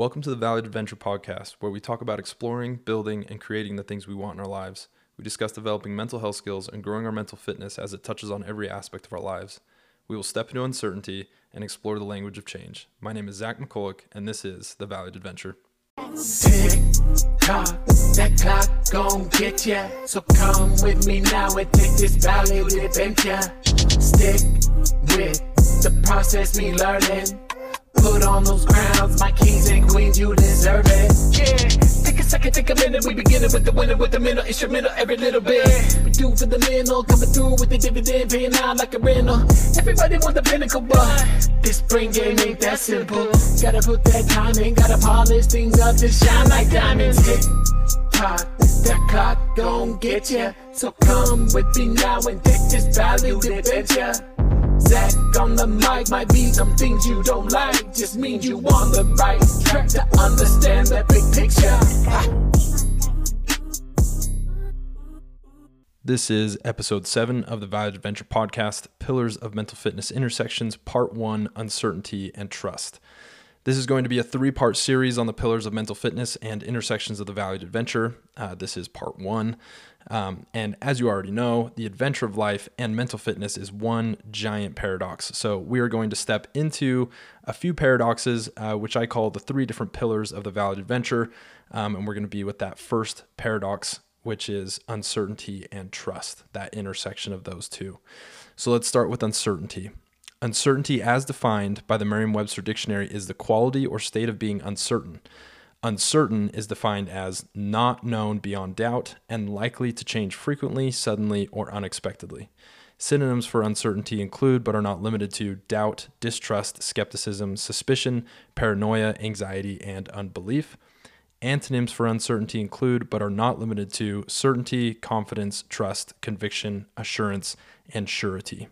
Welcome to the Valued Adventure podcast, where we talk about exploring, building, and creating the things we want in our lives. We discuss developing mental health skills and growing our mental fitness as it touches on every aspect of our lives. We will step into uncertainty and explore the language of change. My name is Zach McCulloch, and this is the Valued Adventure. Tick tock, that clock gon' get ya. So come with me now and take this valued adventure. Stick with the process we learning. Put on those crowns, my kings and queens, you deserve it. Yeah, take a second, take a minute. We beginning with the winner with the middle instrumental every little bit. We do for the middle, coming through with the dividend, paying out like a rental. Everybody want the pinnacle, but this spring game ain't that simple. Gotta put that time in, gotta polish things up to shine like diamonds. Tick tock, that clock gon' get ya. So come with me now and take this valued adventure. Zach on the mic might be some things you don't like. Just means you on the right track to understand that big picture. This is episode seven of the Valued Adventure podcast Pillars of Mental Fitness Intersections, Part One Uncertainty and Trust. This is going to be a three part series on the pillars of mental fitness and intersections of the valued adventure. Uh, this is part one. Um, and as you already know, the adventure of life and mental fitness is one giant paradox. So we are going to step into a few paradoxes, uh, which I call the three different pillars of the valued adventure. Um, and we're going to be with that first paradox, which is uncertainty and trust, that intersection of those two. So let's start with uncertainty. Uncertainty, as defined by the Merriam Webster Dictionary, is the quality or state of being uncertain. Uncertain is defined as not known beyond doubt and likely to change frequently, suddenly, or unexpectedly. Synonyms for uncertainty include, but are not limited to, doubt, distrust, skepticism, suspicion, paranoia, anxiety, and unbelief. Antonyms for uncertainty include, but are not limited to, certainty, confidence, trust, conviction, assurance, and surety.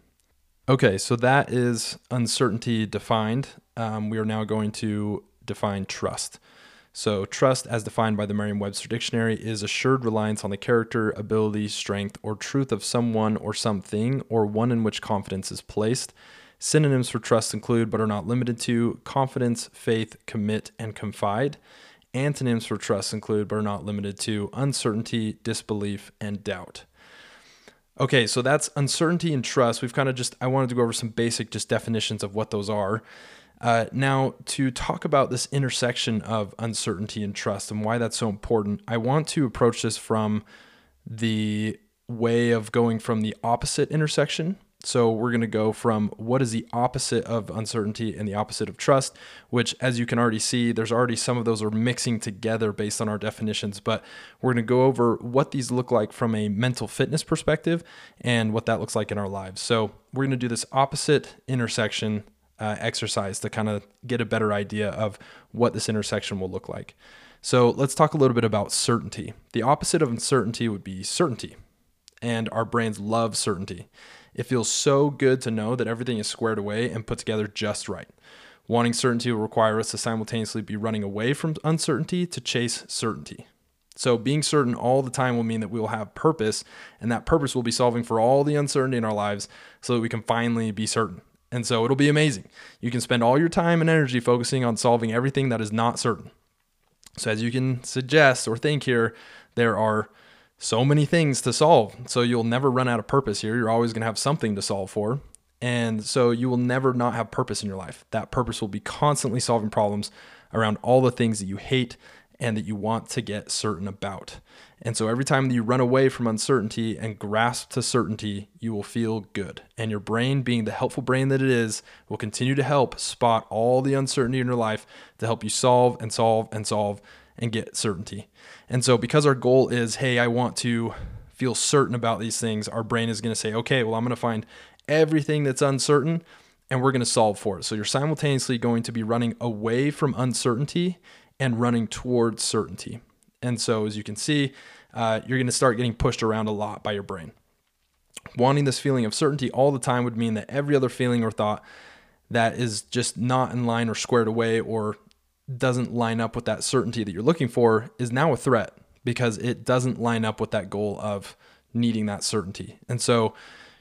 Okay, so that is uncertainty defined. Um, we are now going to define trust. So, trust, as defined by the Merriam Webster Dictionary, is assured reliance on the character, ability, strength, or truth of someone or something, or one in which confidence is placed. Synonyms for trust include, but are not limited to, confidence, faith, commit, and confide. Antonyms for trust include, but are not limited to, uncertainty, disbelief, and doubt. Okay, so that's uncertainty and trust. We've kind of just, I wanted to go over some basic just definitions of what those are. Uh, now, to talk about this intersection of uncertainty and trust and why that's so important, I want to approach this from the way of going from the opposite intersection so we're going to go from what is the opposite of uncertainty and the opposite of trust, which as you can already see, there's already some of those are mixing together based on our definitions, but we're going to go over what these look like from a mental fitness perspective and what that looks like in our lives. So we're going to do this opposite intersection uh, exercise to kind of get a better idea of what this intersection will look like. So let's talk a little bit about certainty. The opposite of uncertainty would be certainty, and our brains love certainty. It feels so good to know that everything is squared away and put together just right. Wanting certainty will require us to simultaneously be running away from uncertainty to chase certainty. So, being certain all the time will mean that we will have purpose, and that purpose will be solving for all the uncertainty in our lives so that we can finally be certain. And so, it'll be amazing. You can spend all your time and energy focusing on solving everything that is not certain. So, as you can suggest or think here, there are so many things to solve. So you'll never run out of purpose here. You're always going to have something to solve for. And so you will never not have purpose in your life. That purpose will be constantly solving problems around all the things that you hate and that you want to get certain about. And so every time that you run away from uncertainty and grasp to certainty, you will feel good. And your brain, being the helpful brain that it is, will continue to help spot all the uncertainty in your life to help you solve and solve and solve and get certainty. And so, because our goal is, hey, I want to feel certain about these things, our brain is going to say, okay, well, I'm going to find everything that's uncertain and we're going to solve for it. So, you're simultaneously going to be running away from uncertainty and running towards certainty. And so, as you can see, uh, you're going to start getting pushed around a lot by your brain. Wanting this feeling of certainty all the time would mean that every other feeling or thought that is just not in line or squared away or doesn't line up with that certainty that you're looking for is now a threat because it doesn't line up with that goal of needing that certainty. And so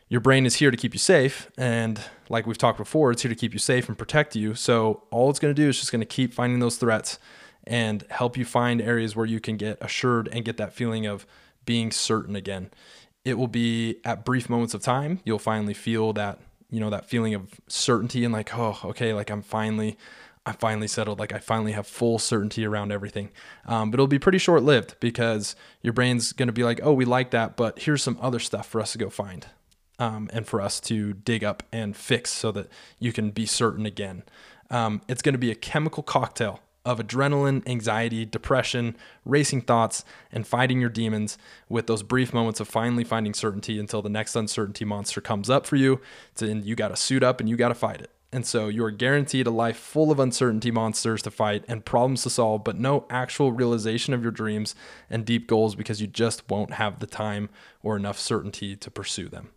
your brain is here to keep you safe. And like we've talked before, it's here to keep you safe and protect you. So all it's going to do is just going to keep finding those threats and help you find areas where you can get assured and get that feeling of being certain again. It will be at brief moments of time, you'll finally feel that, you know, that feeling of certainty and like, oh, okay, like I'm finally I'm finally settled. Like I finally have full certainty around everything. Um, but it'll be pretty short lived because your brain's going to be like, oh, we like that, but here's some other stuff for us to go find um, and for us to dig up and fix so that you can be certain again. Um, it's going to be a chemical cocktail of adrenaline, anxiety, depression, racing thoughts, and fighting your demons with those brief moments of finally finding certainty until the next uncertainty monster comes up for you. And you got to suit up and you got to fight it. And so you are guaranteed a life full of uncertainty monsters to fight and problems to solve, but no actual realization of your dreams and deep goals because you just won't have the time or enough certainty to pursue them.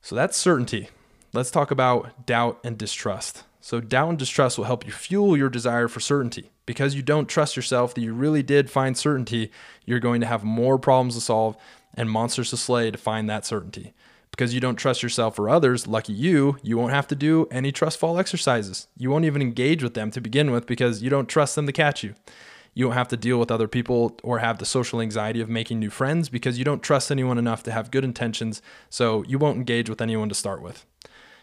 So that's certainty. Let's talk about doubt and distrust. So, doubt and distrust will help you fuel your desire for certainty. Because you don't trust yourself that you really did find certainty, you're going to have more problems to solve and monsters to slay to find that certainty because you don't trust yourself or others, lucky you, you won't have to do any trust fall exercises. You won't even engage with them to begin with because you don't trust them to catch you. You won't have to deal with other people or have the social anxiety of making new friends because you don't trust anyone enough to have good intentions, so you won't engage with anyone to start with.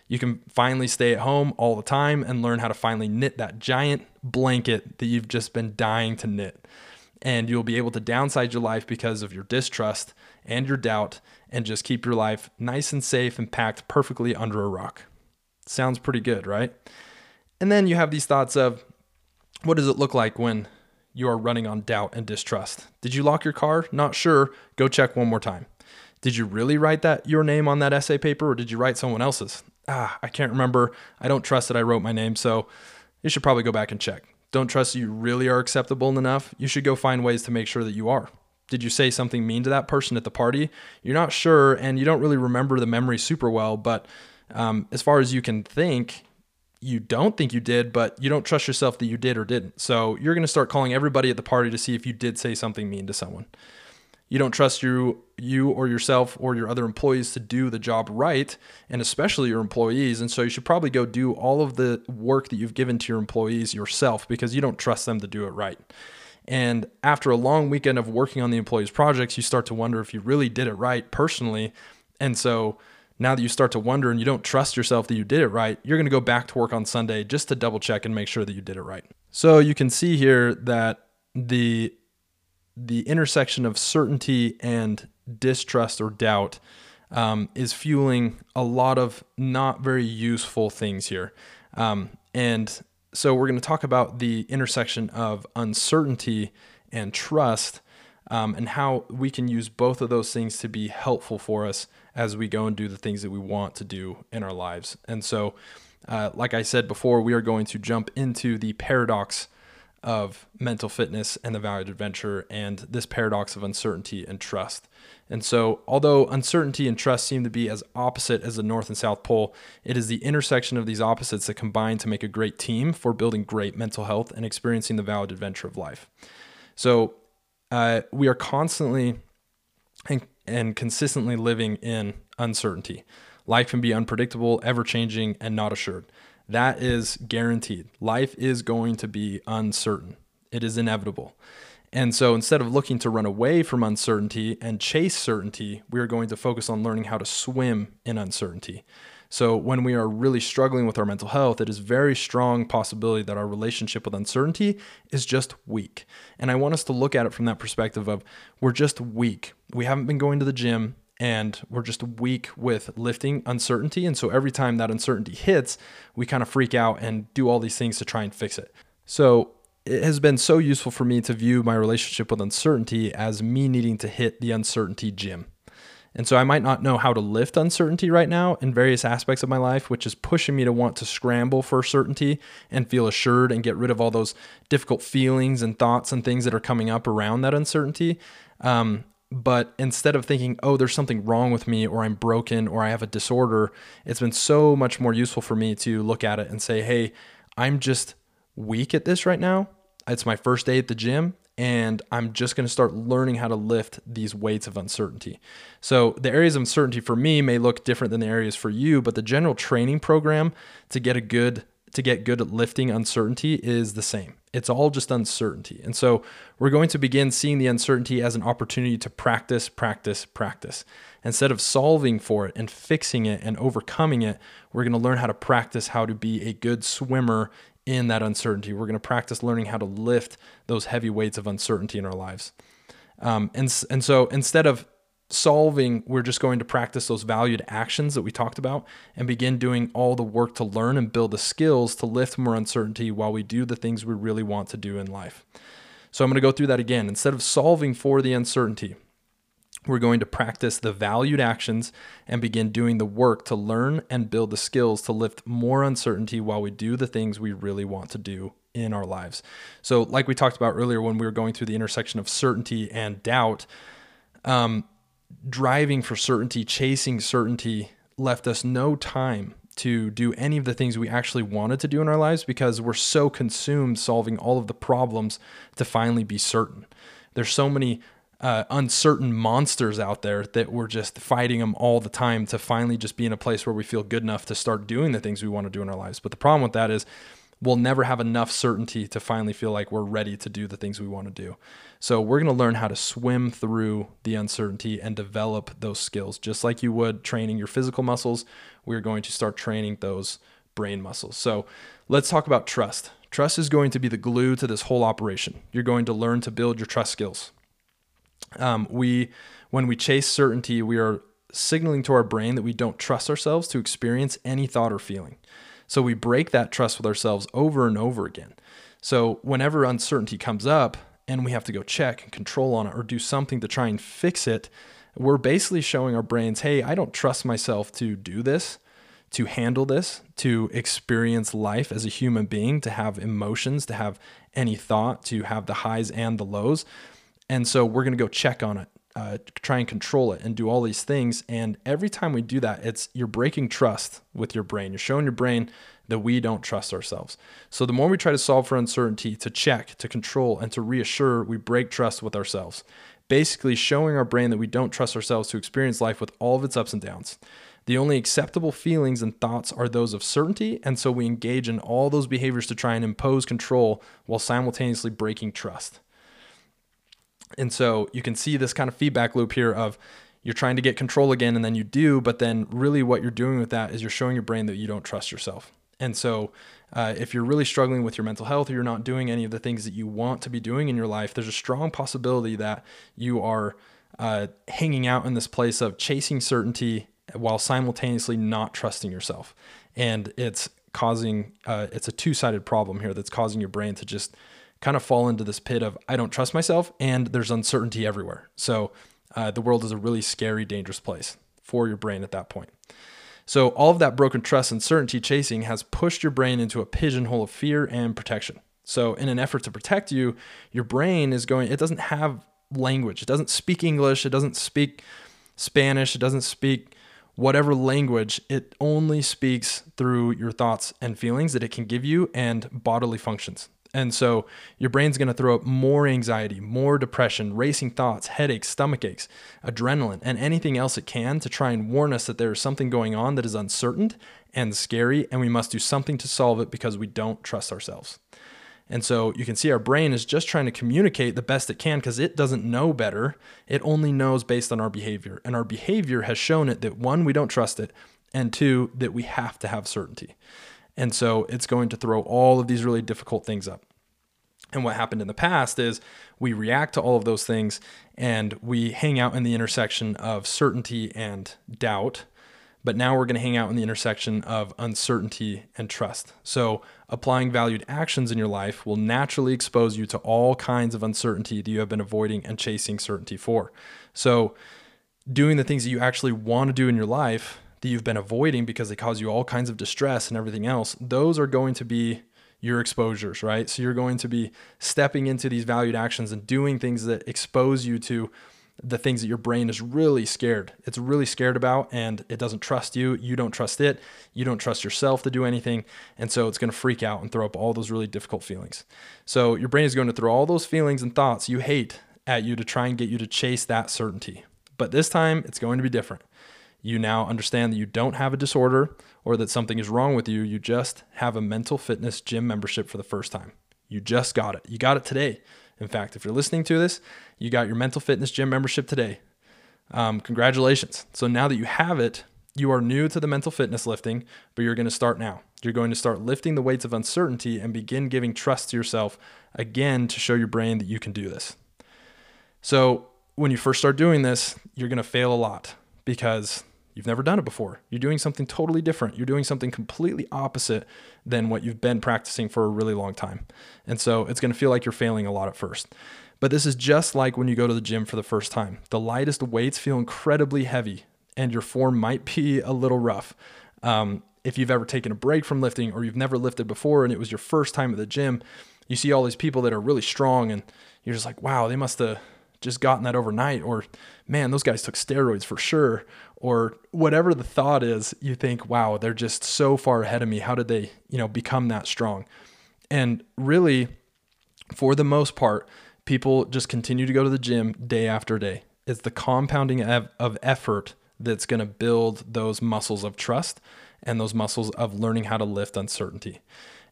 You can finally stay at home all the time and learn how to finally knit that giant blanket that you've just been dying to knit. And you'll be able to downsize your life because of your distrust and your doubt and just keep your life nice and safe and packed perfectly under a rock. Sounds pretty good, right? And then you have these thoughts of what does it look like when you are running on doubt and distrust? Did you lock your car? Not sure. Go check one more time. Did you really write that your name on that essay paper or did you write someone else's? Ah, I can't remember. I don't trust that I wrote my name, so you should probably go back and check. Don't trust you really are acceptable enough. You should go find ways to make sure that you are did you say something mean to that person at the party? You're not sure, and you don't really remember the memory super well. But um, as far as you can think, you don't think you did, but you don't trust yourself that you did or didn't. So you're going to start calling everybody at the party to see if you did say something mean to someone. You don't trust you, you or yourself or your other employees to do the job right, and especially your employees. And so you should probably go do all of the work that you've given to your employees yourself because you don't trust them to do it right. And after a long weekend of working on the employee's projects, you start to wonder if you really did it right personally. And so now that you start to wonder and you don't trust yourself that you did it right, you're going to go back to work on Sunday just to double check and make sure that you did it right. So you can see here that the the intersection of certainty and distrust or doubt um, is fueling a lot of not very useful things here. Um, and so we're going to talk about the intersection of uncertainty and trust um, and how we can use both of those things to be helpful for us as we go and do the things that we want to do in our lives. And so, uh, like I said before, we are going to jump into the paradox of mental fitness and the value of adventure and this paradox of uncertainty and trust. And so, although uncertainty and trust seem to be as opposite as the North and South Pole, it is the intersection of these opposites that combine to make a great team for building great mental health and experiencing the valued adventure of life. So, uh, we are constantly and, and consistently living in uncertainty. Life can be unpredictable, ever changing, and not assured. That is guaranteed. Life is going to be uncertain, it is inevitable. And so instead of looking to run away from uncertainty and chase certainty, we are going to focus on learning how to swim in uncertainty. So when we are really struggling with our mental health, it is very strong possibility that our relationship with uncertainty is just weak. And I want us to look at it from that perspective of we're just weak. We haven't been going to the gym and we're just weak with lifting uncertainty. And so every time that uncertainty hits, we kind of freak out and do all these things to try and fix it. So it has been so useful for me to view my relationship with uncertainty as me needing to hit the uncertainty gym. And so I might not know how to lift uncertainty right now in various aspects of my life, which is pushing me to want to scramble for certainty and feel assured and get rid of all those difficult feelings and thoughts and things that are coming up around that uncertainty. Um, but instead of thinking, oh, there's something wrong with me or I'm broken or I have a disorder, it's been so much more useful for me to look at it and say, hey, I'm just weak at this right now. It's my first day at the gym and I'm just going to start learning how to lift these weights of uncertainty. So, the areas of uncertainty for me may look different than the areas for you, but the general training program to get a good to get good at lifting uncertainty is the same. It's all just uncertainty. And so we're going to begin seeing the uncertainty as an opportunity to practice, practice, practice. Instead of solving for it and fixing it and overcoming it, we're going to learn how to practice how to be a good swimmer in that uncertainty. We're going to practice learning how to lift those heavy weights of uncertainty in our lives. Um, and, and so instead of solving, we're just going to practice those valued actions that we talked about and begin doing all the work to learn and build the skills to lift more uncertainty while we do the things we really want to do in life. So I'm going to go through that again. Instead of solving for the uncertainty, we're going to practice the valued actions and begin doing the work to learn and build the skills to lift more uncertainty while we do the things we really want to do in our lives. So, like we talked about earlier when we were going through the intersection of certainty and doubt, um, driving for certainty, chasing certainty, left us no time to do any of the things we actually wanted to do in our lives because we're so consumed solving all of the problems to finally be certain. There's so many uh, uncertain monsters out there that we're just fighting them all the time to finally just be in a place where we feel good enough to start doing the things we want to do in our lives. But the problem with that is we'll never have enough certainty to finally feel like we're ready to do the things we want to do. So we're going to learn how to swim through the uncertainty and develop those skills. Just like you would training your physical muscles, we're going to start training those brain muscles. So let's talk about trust. Trust is going to be the glue to this whole operation. You're going to learn to build your trust skills. Um, we, when we chase certainty, we are signaling to our brain that we don't trust ourselves to experience any thought or feeling. So we break that trust with ourselves over and over again. So whenever uncertainty comes up, and we have to go check and control on it or do something to try and fix it, we're basically showing our brains, hey, I don't trust myself to do this, to handle this, to experience life as a human being, to have emotions, to have any thought, to have the highs and the lows. And so we're going to go check on it, uh, try and control it, and do all these things. And every time we do that, it's you're breaking trust with your brain. You're showing your brain that we don't trust ourselves. So the more we try to solve for uncertainty, to check, to control, and to reassure, we break trust with ourselves. Basically, showing our brain that we don't trust ourselves to experience life with all of its ups and downs. The only acceptable feelings and thoughts are those of certainty, and so we engage in all those behaviors to try and impose control while simultaneously breaking trust. And so you can see this kind of feedback loop here of you're trying to get control again and then you do, but then really what you're doing with that is you're showing your brain that you don't trust yourself. And so, uh, if you're really struggling with your mental health or you're not doing any of the things that you want to be doing in your life, there's a strong possibility that you are uh, hanging out in this place of chasing certainty while simultaneously not trusting yourself. And it's causing, uh, it's a two sided problem here that's causing your brain to just kind of fall into this pit of, I don't trust myself, and there's uncertainty everywhere. So, uh, the world is a really scary, dangerous place for your brain at that point. So, all of that broken trust and certainty chasing has pushed your brain into a pigeonhole of fear and protection. So, in an effort to protect you, your brain is going, it doesn't have language. It doesn't speak English. It doesn't speak Spanish. It doesn't speak whatever language. It only speaks through your thoughts and feelings that it can give you and bodily functions. And so your brain's going to throw up more anxiety, more depression, racing thoughts, headaches, stomach aches, adrenaline, and anything else it can to try and warn us that there is something going on that is uncertain and scary, and we must do something to solve it because we don't trust ourselves. And so you can see our brain is just trying to communicate the best it can because it doesn't know better. It only knows based on our behavior. And our behavior has shown it that one, we don't trust it, and two, that we have to have certainty. And so it's going to throw all of these really difficult things up. And what happened in the past is we react to all of those things and we hang out in the intersection of certainty and doubt. But now we're going to hang out in the intersection of uncertainty and trust. So, applying valued actions in your life will naturally expose you to all kinds of uncertainty that you have been avoiding and chasing certainty for. So, doing the things that you actually want to do in your life that you've been avoiding because they cause you all kinds of distress and everything else, those are going to be your exposures, right? So you're going to be stepping into these valued actions and doing things that expose you to the things that your brain is really scared. It's really scared about and it doesn't trust you. You don't trust it. You don't trust yourself to do anything. And so it's going to freak out and throw up all those really difficult feelings. So your brain is going to throw all those feelings and thoughts you hate at you to try and get you to chase that certainty. But this time it's going to be different. You now understand that you don't have a disorder or that something is wrong with you. You just have a mental fitness gym membership for the first time. You just got it. You got it today. In fact, if you're listening to this, you got your mental fitness gym membership today. Um, congratulations. So now that you have it, you are new to the mental fitness lifting, but you're going to start now. You're going to start lifting the weights of uncertainty and begin giving trust to yourself again to show your brain that you can do this. So, when you first start doing this, you're going to fail a lot because You've never done it before. You're doing something totally different. You're doing something completely opposite than what you've been practicing for a really long time. And so it's going to feel like you're failing a lot at first. But this is just like when you go to the gym for the first time. The lightest weights feel incredibly heavy, and your form might be a little rough. Um, if you've ever taken a break from lifting or you've never lifted before and it was your first time at the gym, you see all these people that are really strong, and you're just like, wow, they must have just gotten that overnight or man those guys took steroids for sure or whatever the thought is you think wow they're just so far ahead of me. How did they you know become that strong? And really for the most part people just continue to go to the gym day after day. It's the compounding of, effort that's going to build those muscles of trust and those muscles of learning how to lift uncertainty.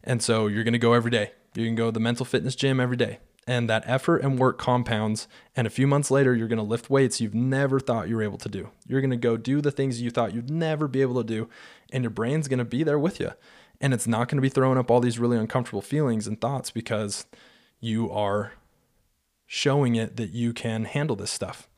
And so you're going to go every day. You can go to the mental fitness gym every day and that effort and work compounds. And a few months later, you're going to lift weights you've never thought you were able to do. You're going to go do the things you thought you'd never be able to do, and your brain's going to be there with you. And it's not going to be throwing up all these really uncomfortable feelings and thoughts because you are showing it that you can handle this stuff.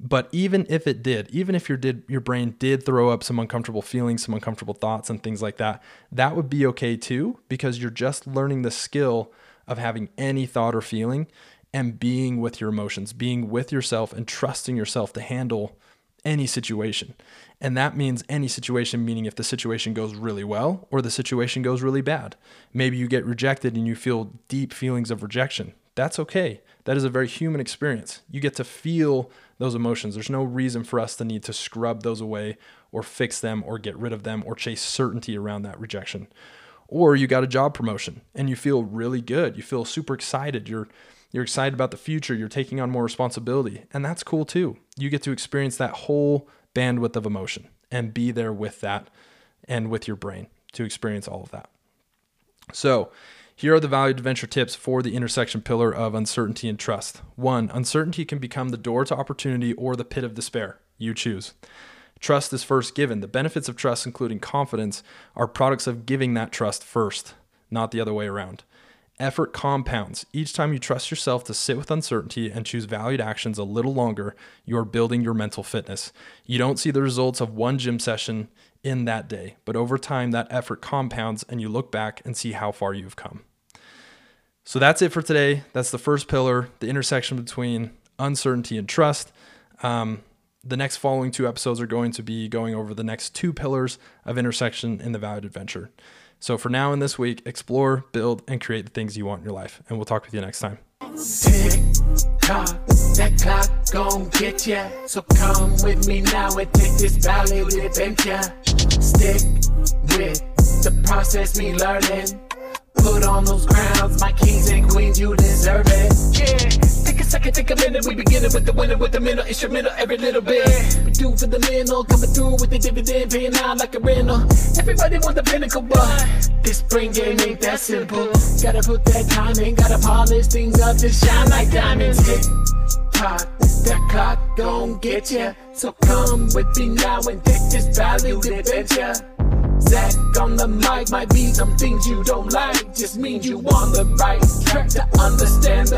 But even if it did, even if your did your brain did throw up some uncomfortable feelings, some uncomfortable thoughts and things like that, that would be okay too because you're just learning the skill of having any thought or feeling and being with your emotions, being with yourself and trusting yourself to handle any situation. And that means any situation, meaning if the situation goes really well or the situation goes really bad. Maybe you get rejected and you feel deep feelings of rejection. That's okay. That is a very human experience. You get to feel those emotions. There's no reason for us to need to scrub those away or fix them or get rid of them or chase certainty around that rejection or you got a job promotion and you feel really good. You feel super excited. You're you're excited about the future. You're taking on more responsibility, and that's cool too. You get to experience that whole bandwidth of emotion and be there with that and with your brain to experience all of that. So, here are the value adventure tips for the intersection pillar of uncertainty and trust. One, uncertainty can become the door to opportunity or the pit of despair. You choose. Trust is first given. The benefits of trust, including confidence, are products of giving that trust first, not the other way around. Effort compounds. Each time you trust yourself to sit with uncertainty and choose valued actions a little longer, you are building your mental fitness. You don't see the results of one gym session in that day, but over time, that effort compounds and you look back and see how far you've come. So that's it for today. That's the first pillar, the intersection between uncertainty and trust. Um, the next following two episodes are going to be going over the next two pillars of intersection in the valued adventure. So for now and this week, explore, build, and create the things you want in your life. And we'll talk with you next time. That clock gon' get ya. So come with me now and take this valued adventure. Stick with the process, me learning. Put on those crowns, my kings and queens, you deserve take a minute. We beginning with the winner with the middle instrumental every little bit. We do for the middle, coming through with the dividend, paying out like a rental. Everybody want the pinnacle, but this spring game ain't that simple. Gotta put that time in, gotta polish things up to shine like diamonds. Tick tock, that clock gon' get ya. So come with me now and take this valued adventure. Zach on the mic might be some things you don't like, just means you on the right track to understand